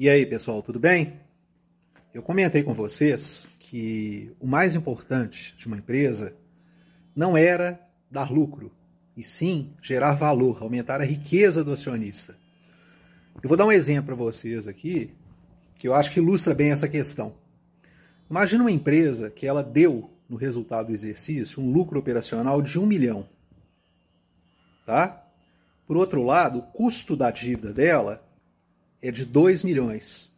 E aí, pessoal, tudo bem? Eu comentei com vocês que o mais importante de uma empresa não era dar lucro, e sim gerar valor, aumentar a riqueza do acionista. Eu vou dar um exemplo para vocês aqui, que eu acho que ilustra bem essa questão. Imagina uma empresa que ela deu no resultado do exercício um lucro operacional de um milhão. Tá? Por outro lado, o custo da dívida dela é de 2 milhões.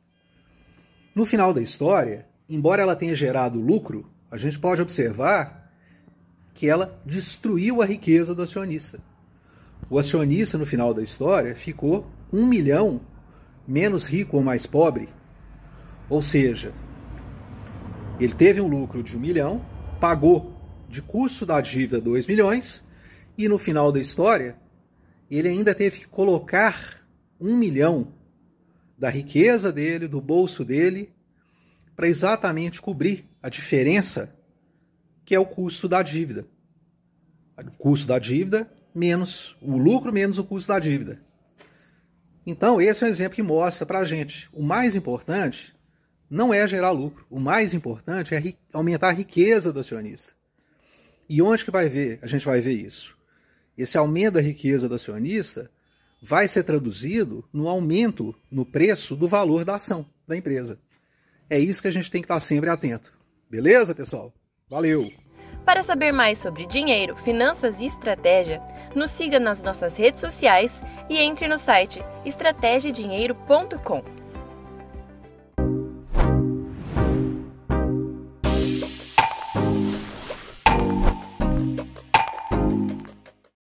No final da história, embora ela tenha gerado lucro, a gente pode observar que ela destruiu a riqueza do acionista. O acionista, no final da história, ficou um milhão menos rico ou mais pobre. Ou seja, ele teve um lucro de um milhão, pagou de custo da dívida 2 milhões, e no final da história, ele ainda teve que colocar um milhão da riqueza dele, do bolso dele, para exatamente cobrir a diferença que é o custo da dívida. O custo da dívida menos o lucro menos o custo da dívida. Então, esse é um exemplo que mostra para a gente. O mais importante não é gerar lucro. O mais importante é aumentar a riqueza do acionista. E onde que vai ver? A gente vai ver isso. Esse aumento da riqueza do acionista vai ser traduzido no aumento no preço do valor da ação da empresa. É isso que a gente tem que estar sempre atento. Beleza, pessoal? Valeu! Para saber mais sobre dinheiro, finanças e estratégia, nos siga nas nossas redes sociais e entre no site estrategiadinheiro.com.